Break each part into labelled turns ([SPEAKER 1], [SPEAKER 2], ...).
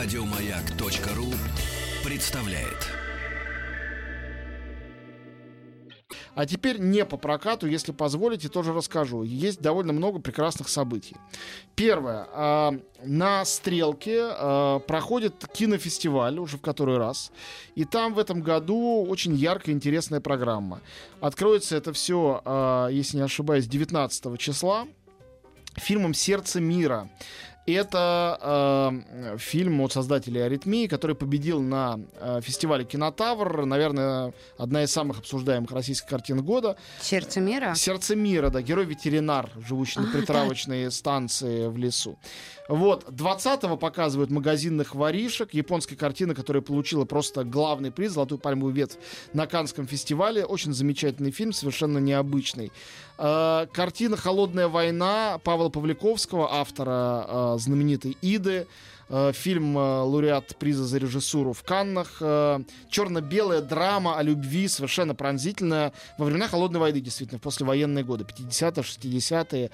[SPEAKER 1] Радиомаяк.ру представляет.
[SPEAKER 2] А теперь не по прокату, если позволите, тоже расскажу. Есть довольно много прекрасных событий. Первое. а, На «Стрелке» а, проходит кинофестиваль уже в который раз. И там в этом году очень яркая, интересная программа. Откроется это все, а, если не ошибаюсь, 19 числа фильмом «Сердце мира». Это э, фильм от создателей «Аритмии», который победил на э, фестивале «Кинотавр». Наверное, одна из самых обсуждаемых российских картин года.
[SPEAKER 3] Сердце мира?
[SPEAKER 2] «Сердце мира», да, герой-ветеринар, живущий на
[SPEAKER 3] А,
[SPEAKER 2] притравочной станции в лесу. Вот, 20-го показывают «Магазинных воришек», японская картина, которая получила просто главный приз, «Золотую пальмовую ветвь» на Канском фестивале. Очень замечательный фильм, совершенно необычный. Э, картина «Холодная война» Павла Павликовского, автора э, знаменитой «Иды». Э, фильм э, лауреат приза за режиссуру в Каннах. Э, черно-белая драма о любви, совершенно пронзительная. Во времена Холодной войны, действительно, в послевоенные годы, 50-е, 60-е.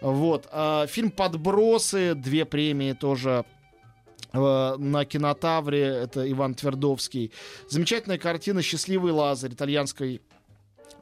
[SPEAKER 2] Вот. Фильм «Подбросы», две премии тоже на кинотавре, это Иван Твердовский. Замечательная картина «Счастливый Лазарь» итальянской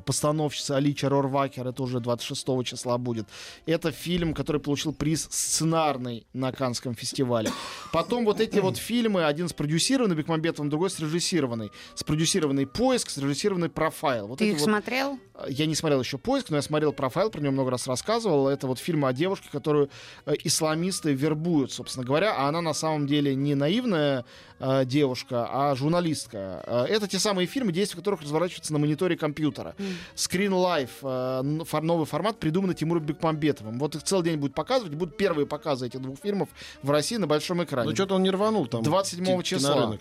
[SPEAKER 2] постановщицы Алича Рорвакер, это уже 26 числа будет. Это фильм, который получил приз сценарный на Канском фестивале. Потом вот эти вот фильмы, один спродюсированный Бекмамбетовым, другой срежиссированный. Спродюсированный «Поиск», срежиссированный «Профайл». Вот
[SPEAKER 3] Ты их
[SPEAKER 2] вот-
[SPEAKER 3] смотрел?
[SPEAKER 2] я не смотрел еще поиск, но я смотрел профайл, про него много раз рассказывал. Это вот фильм о девушке, которую э, исламисты вербуют, собственно говоря, а она на самом деле не наивная э, девушка, а журналистка. Э, это те самые фильмы, действия которых разворачиваются на мониторе компьютера. Screen Life, э, новый формат, придуманный Тимуром Бекмамбетовым. Вот их целый день будут показывать, будут первые показы этих двух фильмов в России на большом экране.
[SPEAKER 4] Ну, что-то он не рванул там.
[SPEAKER 2] 27
[SPEAKER 4] ки-
[SPEAKER 2] числа.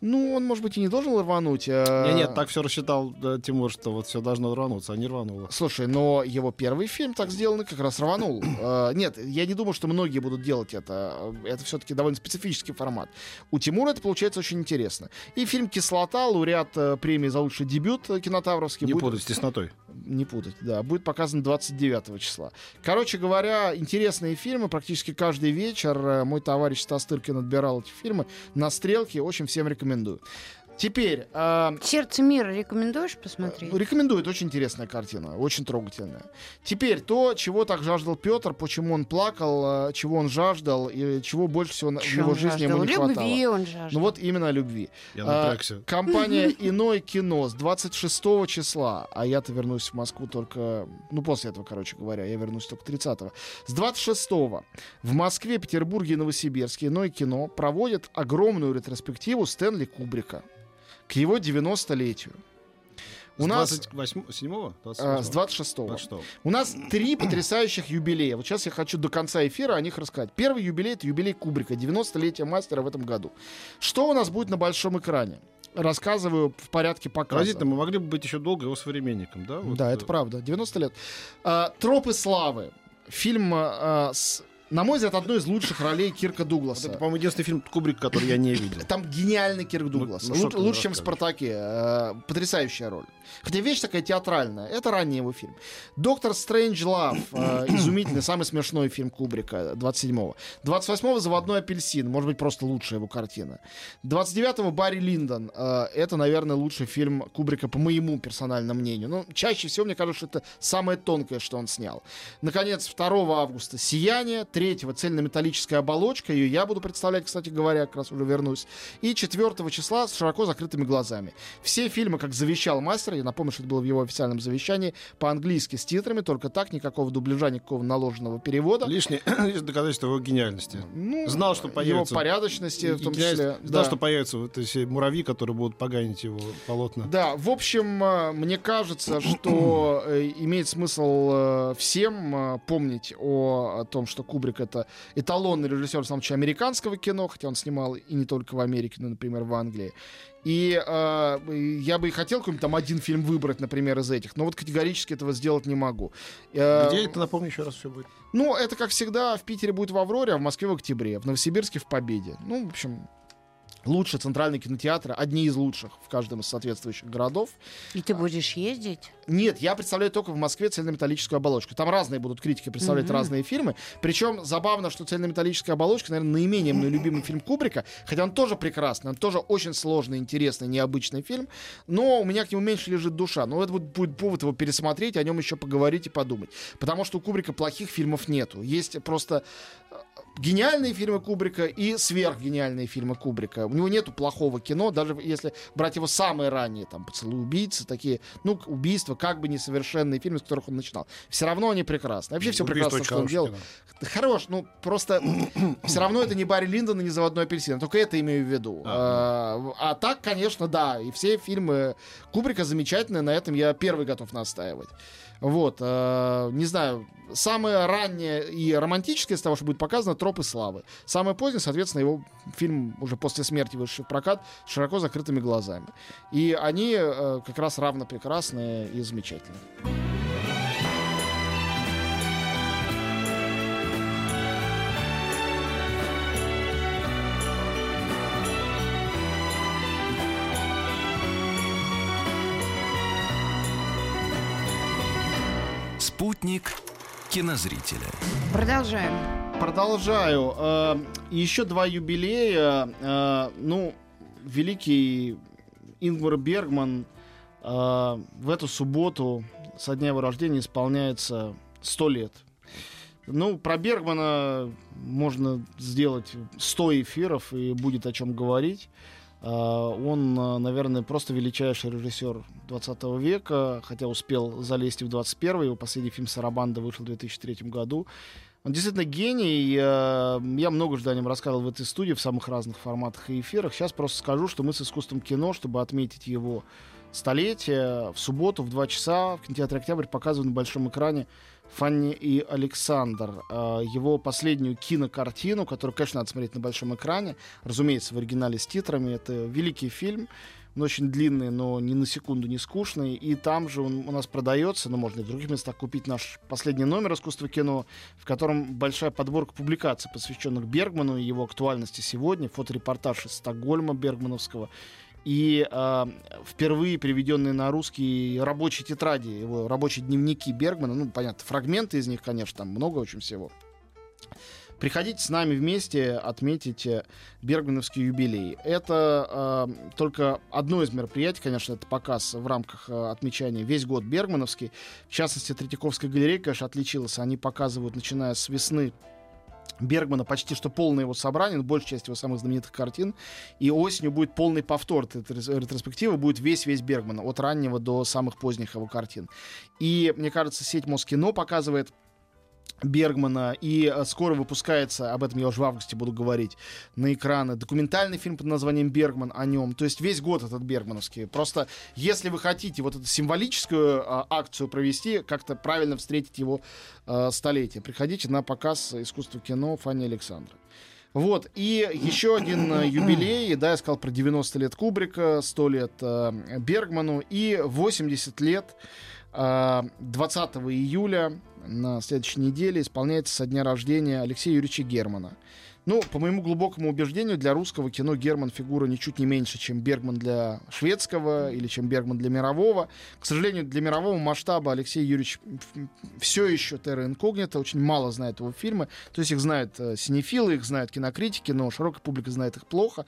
[SPEAKER 2] Ну, он, может быть, и не должен рвануть.
[SPEAKER 4] Не, нет, так все рассчитал да, Тимур, что вот все должно рвануться, а не рвануло.
[SPEAKER 2] Слушай, но его первый фильм так сделанный как раз рванул. Э, Нет, я не думаю, что многие будут делать это. Это все-таки довольно специфический формат. У Тимура это получается очень интересно. И фильм «Кислота», лауреат э, премии за лучший дебют э, кинотавровский.
[SPEAKER 4] Не
[SPEAKER 2] будет-
[SPEAKER 4] путать с теснотой.
[SPEAKER 2] Не путать, да. Будет показан 29 числа. Короче говоря, интересные фильмы практически каждый вечер. Э, Мой товарищ Стас Тыркин отбирал эти фильмы на стрелке. Очень всем рекомендую. Теперь, э,
[SPEAKER 3] Сердце мира рекомендуешь посмотреть?
[SPEAKER 2] Рекомендует, очень интересная картина, очень трогательная. Теперь то, чего так жаждал Петр, почему он плакал, э, чего он жаждал и чего больше всего на- в его жизни ему
[SPEAKER 3] жаждал?
[SPEAKER 2] не
[SPEAKER 3] Любви
[SPEAKER 2] хватало.
[SPEAKER 3] он жаждал.
[SPEAKER 2] Ну вот именно любви.
[SPEAKER 4] Я
[SPEAKER 2] А. Компания «Иное кино» с 26 числа, а я-то вернусь в Москву только, ну, после этого, короче говоря, я вернусь только 30 С 26 в Москве, Петербурге и Новосибирске «Иное кино» проводит огромную ретроспективу Стэнли Кубрика к его 90-летию. У
[SPEAKER 4] С
[SPEAKER 2] нас
[SPEAKER 4] 27-го?
[SPEAKER 2] а, с 26
[SPEAKER 4] 26
[SPEAKER 2] у нас три потрясающих юбилея. Вот сейчас я хочу до конца эфира о них рассказать. Первый юбилей это юбилей Кубрика, 90-летие мастера в этом году. Что у нас будет на большом экране? Рассказываю в порядке показа.
[SPEAKER 4] Поразительно, мы могли бы быть еще долго его современником, да? Вот,
[SPEAKER 2] да,
[SPEAKER 4] э,
[SPEAKER 2] это правда. 90 лет. А, Тропы славы. Фильм а, с, на мой взгляд, одной из лучших ролей Кирка
[SPEAKER 4] вот
[SPEAKER 2] Дугласа.
[SPEAKER 4] это, по-моему, единственный фильм Кубрика, который я не видел.
[SPEAKER 2] Там гениальный Кирк Дуглас.
[SPEAKER 4] ну, что
[SPEAKER 2] Лу- лучше, чем в? «Спартаке». Э, потрясающая роль. Хотя вещь такая театральная. Это ранний его фильм. «Доктор Стрэндж Лав». э, изумительный, самый смешной фильм Кубрика 27-го. 28-го «Заводной апельсин». Может быть, просто лучшая его картина. 29-го «Барри Линдон». э, это, наверное, лучший фильм Кубрика, по моему персональному мнению. Но чаще всего, мне кажется, что это самое тонкое, что он снял. Наконец, 2 августа «Сияние». 3 цельнометаллическая оболочка. Ее я буду представлять, кстати говоря, как раз уже вернусь. И 4 числа с широко закрытыми глазами. Все фильмы, как завещал мастер, я напомню, что это было в его официальном завещании, по-английски с титрами, только так, никакого дубляжа, никакого наложенного перевода.
[SPEAKER 4] Лишнее доказательство его гениальности.
[SPEAKER 2] Ну,
[SPEAKER 4] Знал, что
[SPEAKER 2] его
[SPEAKER 4] появится.
[SPEAKER 2] порядочности, в том числе.
[SPEAKER 4] Знал,
[SPEAKER 2] да.
[SPEAKER 4] что появятся вот эти муравьи, которые будут поганить его полотна.
[SPEAKER 2] Да, в общем, э, мне кажется, что э, имеет смысл э, всем помнить о, о том, что Кубрик это эталонный режиссер, в самом случае, американского кино, хотя он снимал и не только в Америке, но, например, в Англии. И э, я бы и хотел какой-нибудь там один фильм выбрать, например, из этих, но вот категорически этого сделать не могу. Э,
[SPEAKER 4] Где это, напомню, еще раз все будет?
[SPEAKER 2] Ну, это, как всегда, в Питере будет в Авроре, а в Москве в октябре, в Новосибирске в Победе. Ну, в общем, лучшие центральные кинотеатры, одни из лучших в каждом из соответствующих городов.
[SPEAKER 3] И ты будешь ездить?
[SPEAKER 2] Нет, я представляю только в Москве цельнометаллическую оболочку. Там разные будут критики представлять
[SPEAKER 3] Мгм.
[SPEAKER 2] разные фильмы. Причем забавно, что цельнометаллическая оболочка, наверное, наименее мой любимый фильм Кубрика, хотя он тоже прекрасный, он тоже очень сложный, интересный, необычный фильм, но у меня к нему меньше лежит душа. Но это будет, будет повод его пересмотреть, о нем еще поговорить и подумать. Потому что у Кубрика плохих фильмов нету. Есть просто э, гениальные фильмы Кубрика и сверхгениальные фильмы Кубрика. У него нету плохого кино, даже если брать его самые ранние, там, «Поцелуй убийцы», такие, ну, убийства, как бы несовершенные фильмы, с которых он начинал. Все равно они прекрасны. Вообще все
[SPEAKER 4] Убийство
[SPEAKER 2] прекрасно, что он делал.
[SPEAKER 4] кино.
[SPEAKER 2] Хорош, ну, просто все равно это не Барри Линдон и не «Заводной апельсин». Только это имею в виду. А, а так, конечно, да. И все фильмы Кубрика замечательные. На этом я первый готов настаивать. Вот, э, не знаю, самое раннее и романтическое из того, что будет показано, «Тропы славы». Самое позднее, соответственно, его фильм уже после смерти вышедший в прокат с широко закрытыми глазами. И они э, как раз равно прекрасные и замечательные.
[SPEAKER 1] Спутник кинозрителя.
[SPEAKER 3] Продолжаем.
[SPEAKER 2] Продолжаю. Э, Еще два юбилея. Э, Ну, великий Ингмар Бергман э, в эту субботу со дня его рождения исполняется 100 лет. Ну, про Бергмана можно сделать 100 эфиров, и будет о чем говорить. Он, наверное, просто величайший режиссер 20 века, хотя успел залезть и в 21 Его последний фильм «Сарабанда» вышел в 2003 году. Он действительно гений. э, Я много же о нем рассказывал в этой студии в самых разных форматах и эфирах. Сейчас просто скажу, что мы с искусством кино, чтобы отметить его столетие, в субботу в 2 часа в кинотеатре «Октябрь» показывают на большом экране Фанни и Александр. э, Его последнюю кинокартину, которую, конечно, надо смотреть на большом экране. Разумеется, в оригинале с титрами. Это великий фильм. Он очень длинный, но ни на секунду не скучный. И там же он у нас продается, но можно и в других местах купить наш последний номер искусства кино, в котором большая подборка публикаций, посвященных Бергману и его актуальности сегодня. Фоторепортаж из Стокгольма Бергмановского. И э, впервые приведенные на русский рабочие тетради, его рабочие дневники Бергмана, ну, понятно, фрагменты из них, конечно, там много очень всего. Приходите с нами вместе отметить э, Бергмановский юбилей. Это э, только одно из мероприятий, конечно, это показ в рамках э, отмечания весь год Бергмановский. В частности, Третьяковская галерея, конечно, отличилась. Они показывают, начиная с весны Бергмана почти что полное его собрание, ну, большая часть его самых знаменитых картин. И осенью будет полный повтор этой ретроспективы, будет весь-весь Бергмана, от раннего до самых поздних его картин. И, мне кажется, сеть Москино показывает Бергмана, и э, скоро выпускается, об этом я уже в августе буду говорить, на экраны документальный фильм под названием «Бергман» о нем. То есть весь год этот бергмановский. Просто если вы хотите вот эту символическую а, акцию провести, как-то правильно встретить его а, столетие, приходите на показ искусства кино Фанни Александра. Вот, и еще один юбилей, да, я сказал про 90 лет Кубрика, 100 лет э, Бергману и 80 лет 20 июля на следующей неделе исполняется со дня рождения Алексея Юрьевича Германа. Ну, по моему глубокому убеждению, для русского кино Герман фигура ничуть не меньше, чем Бергман для шведского или чем Бергман для мирового. К сожалению, для мирового масштаба Алексей Юрьевич все еще терра инкогнито, очень мало знает его фильмы. То есть их знают э, синефилы, их знают кинокритики, но широкая публика знает их плохо.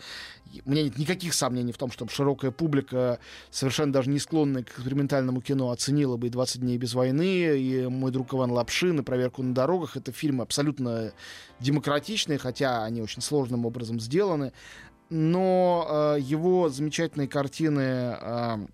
[SPEAKER 2] У меня нет никаких сомнений в том, чтобы широкая публика, совершенно даже не склонная к экспериментальному кино, оценила бы и «20 дней без войны», и «Мой друг Иван Лапшин», и «Проверку на дорогах». Это фильмы абсолютно демократичные, хотя они очень сложным образом сделаны. Но э, его замечательные картины э,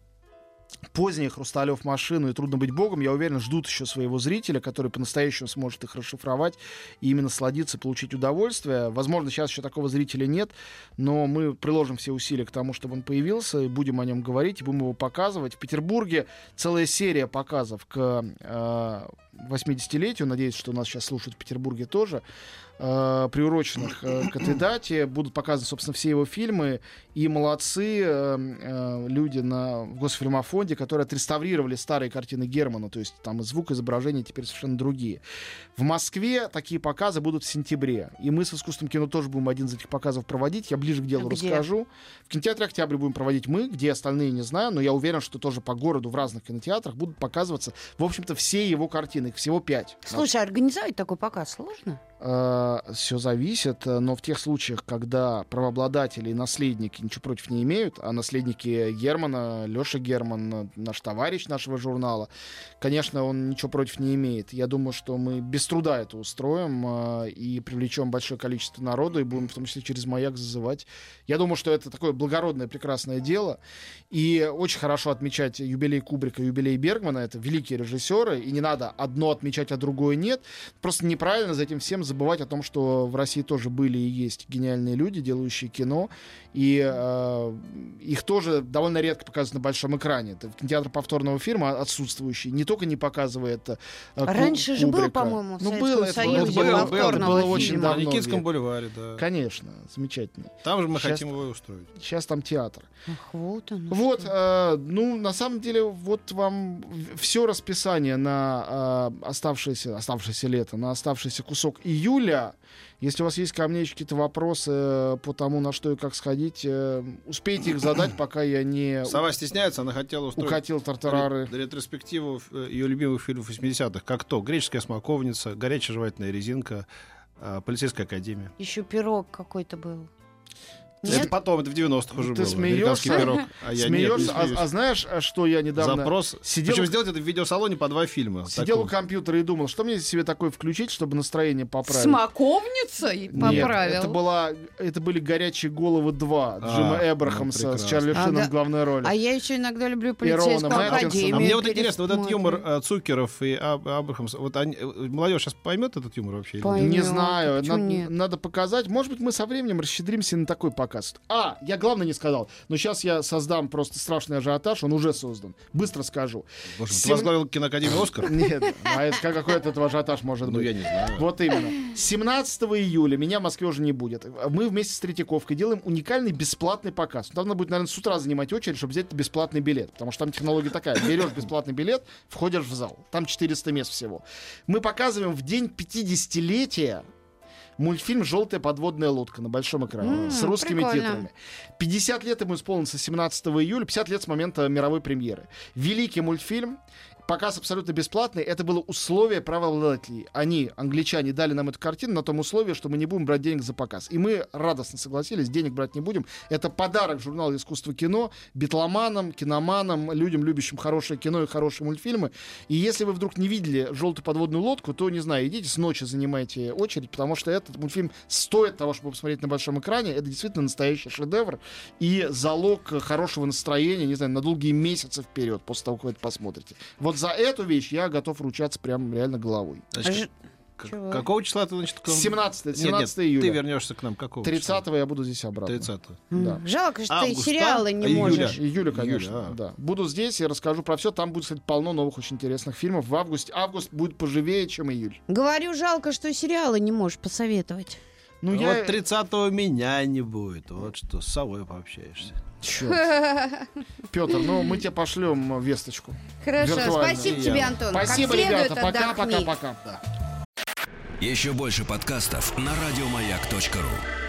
[SPEAKER 2] поздние «Хрусталев машину» и «Трудно быть богом», я уверен, ждут еще своего зрителя, который по-настоящему сможет их расшифровать и именно сладиться, получить удовольствие. Возможно, сейчас еще такого зрителя нет, но мы приложим все усилия к тому, чтобы он появился, и будем о нем говорить, и будем его показывать. В Петербурге целая серия показов к э, 80-летию, надеюсь, что нас сейчас слушают в Петербурге тоже, э, приуроченных э, к этой дате. Будут показаны, собственно, все его фильмы. И молодцы э, э, люди на в Госфильмофонде, которые отреставрировали старые картины Германа. То есть там и звук, изображения теперь совершенно другие. В Москве такие показы будут в сентябре. И мы с искусством кино тоже будем один из этих показов проводить. Я ближе к делу
[SPEAKER 3] Где?
[SPEAKER 2] расскажу. В кинотеатре «Октябрь» будем проводить мы, где остальные не знаю, но я уверен, что тоже по городу в разных кинотеатрах будут показываться, в общем-то, все его картины, их всего пять.
[SPEAKER 3] Слушай, организовать такой показ сложно?
[SPEAKER 2] Все зависит, э, но в тех случаях, когда правообладатели и наследники ничего против не имеют, а наследники Германа, Леша Герман, э, наш товарищ нашего журнала, конечно, он ничего против не имеет. Я думаю, что мы без труда это устроим э, и привлечем большое количество народу и будем в том числе через маяк зазывать. Я думаю, что это такое благородное, прекрасное дело. И очень хорошо отмечать юбилей Кубрика, юбилей Бергмана. Это великие режиссеры, и не надо одно отмечать, а другое нет. Просто неправильно за этим всем забывать о том, что в России тоже были и есть гениальные люди, делающие кино, и э, их тоже довольно редко показывают на большом экране. Это кинотеатр повторного фильма отсутствующий не только не показывает э, Ку-
[SPEAKER 3] Раньше же был,
[SPEAKER 2] Кубрика.
[SPEAKER 3] по-моему, в
[SPEAKER 2] ну,
[SPEAKER 3] Советском
[SPEAKER 2] было, это
[SPEAKER 3] Союзе
[SPEAKER 2] было, было,
[SPEAKER 3] повторного
[SPEAKER 2] было очень
[SPEAKER 3] фильма.
[SPEAKER 4] На
[SPEAKER 2] давно.
[SPEAKER 4] Никитском бульваре, да.
[SPEAKER 2] Конечно, замечательно.
[SPEAKER 4] Там же мы
[SPEAKER 2] Сейчас-
[SPEAKER 4] хотим его и устроить.
[SPEAKER 2] Сейчас там театр.
[SPEAKER 3] Ах, вот он.
[SPEAKER 2] Вот, э, ну, на самом деле, вот вам все расписание на э, оставшееся, оставшееся лето, на оставшийся кусок июля. Если у вас есть ко мне еще какие-то вопросы э, по тому, на что и как сходить, э, успейте их задать, пока я не
[SPEAKER 4] Сова стесняется, она хотела устроить
[SPEAKER 2] укатил тартарары.
[SPEAKER 4] ре- ретроспективу э, ее любимых фильмов 80-х. Как то «Греческая смоковница», «Горячая жевательная резинка», «Полицейская академия».
[SPEAKER 3] Еще пирог какой-то был.
[SPEAKER 4] Это
[SPEAKER 3] Нет?
[SPEAKER 4] потом, это в 90-х уже
[SPEAKER 2] Ты
[SPEAKER 4] было.
[SPEAKER 2] Смеешься?
[SPEAKER 4] пирог. А я нет, не
[SPEAKER 2] Смеешься? А- а, знаешь, а что я недавно
[SPEAKER 4] Запрос.
[SPEAKER 2] сидел-
[SPEAKER 4] Причем сделать это в видеосалоне по два фильма.
[SPEAKER 2] сидел у
[SPEAKER 4] Такого.
[SPEAKER 2] компьютера и думал, что мне себе такое включить, чтобы настроение поправить.
[SPEAKER 5] Смоковницей
[SPEAKER 2] Нет,
[SPEAKER 5] поправил.
[SPEAKER 2] это, была, это были «Горячие головы 2»
[SPEAKER 4] А,
[SPEAKER 2] Джима
[SPEAKER 4] ну,
[SPEAKER 2] Эбрахамса с
[SPEAKER 4] прекрасно.
[SPEAKER 2] Чарли
[SPEAKER 3] А,
[SPEAKER 2] Шином
[SPEAKER 3] да.
[SPEAKER 2] в главной роли.
[SPEAKER 3] А я еще иногда люблю полицейскую академию.
[SPEAKER 4] А мне вот интересно, вот этот юмор э, Цукеров и Аб- Абрахамс, вот они, э, молодежь сейчас поймет этот юмор вообще? нет?
[SPEAKER 3] Поймет.
[SPEAKER 2] Не знаю, надо,
[SPEAKER 3] нет?
[SPEAKER 2] надо показать. Может быть, мы со временем расщедримся на такой показ. А, я главное не сказал, но сейчас я создам просто страшный ажиотаж, он уже создан. Быстро скажу.
[SPEAKER 4] Боже, ты
[SPEAKER 2] Сем-
[SPEAKER 4] возглавил киноакадемию Оскар?
[SPEAKER 2] Нет, а это, как- какой от этого ажиотаж может
[SPEAKER 4] Ну,
[SPEAKER 2] быть?
[SPEAKER 4] я не знаю.
[SPEAKER 2] Вот именно. 17 июля меня в Москве уже не будет. Мы вместе с Третьяковкой делаем уникальный бесплатный показ. Там надо будет, наверное, с утра занимать очередь, чтобы взять бесплатный билет. Потому что там технология такая. Берешь бесплатный билет, входишь в зал. Там 400 мест всего. Мы показываем в день 50-летия мультфильм «Желтая подводная лодка» на большом экране
[SPEAKER 3] М,
[SPEAKER 2] с русскими
[SPEAKER 3] прикольно.
[SPEAKER 2] титрами. 50 лет ему исполнится 17 июля, 50 лет с момента мировой премьеры. Великий мультфильм. Показ абсолютно бесплатный. Это было условие правообладателей. Они, англичане, дали нам эту картину на том условии, что мы не будем брать денег за показ. И мы радостно согласились, денег брать не будем. Это подарок журнала «Искусство кино» битломанам, киноманам, людям, любящим хорошее кино и хорошие мультфильмы. И если вы вдруг не видели «Желтую подводную лодку», то, не знаю, идите с ночи занимайте очередь, потому что этот мультфильм стоит того, чтобы посмотреть на большом экране. Это действительно настоящий шедевр и залог хорошего настроения, не знаю, на долгие месяцы вперед после того, как вы это посмотрите. Вот за эту вещь я готов ручаться прям реально головой.
[SPEAKER 4] Значит,
[SPEAKER 3] Ж-
[SPEAKER 4] к-
[SPEAKER 3] Чего?
[SPEAKER 4] Какого числа ты, значит, к нам-
[SPEAKER 2] 17,
[SPEAKER 4] Нет,
[SPEAKER 2] 17
[SPEAKER 4] нет,
[SPEAKER 2] июля.
[SPEAKER 4] Ты вернешься к нам какого
[SPEAKER 2] 30 я буду здесь обратно.
[SPEAKER 4] 30
[SPEAKER 3] М,
[SPEAKER 2] да.
[SPEAKER 3] Жалко, что
[SPEAKER 4] Августа,
[SPEAKER 3] ты сериалы не
[SPEAKER 4] а июля?
[SPEAKER 3] можешь.
[SPEAKER 2] Июля, конечно,
[SPEAKER 4] Июля, а.
[SPEAKER 2] да. Буду здесь и расскажу про все. Там будет, кстати, полно новых очень интересных фильмов. В августе. Август будет поживее, чем июль.
[SPEAKER 3] Говорю, жалко, что сериалы не можешь посоветовать.
[SPEAKER 2] Ну,
[SPEAKER 4] Ну,
[SPEAKER 2] я...
[SPEAKER 4] Вот 30-го меня не будет. Вот что, с совой пообщаешься.
[SPEAKER 2] Чёрт. Петр, ну мы тебе пошлем весточку.
[SPEAKER 3] Хорошо,
[SPEAKER 2] Виртуально.
[SPEAKER 3] спасибо тебе. Антон.
[SPEAKER 2] Спасибо, ребята. Пока, пока,
[SPEAKER 3] отдохни.
[SPEAKER 2] пока. Да.
[SPEAKER 1] Еще больше подкастов на радиомаяк.ру.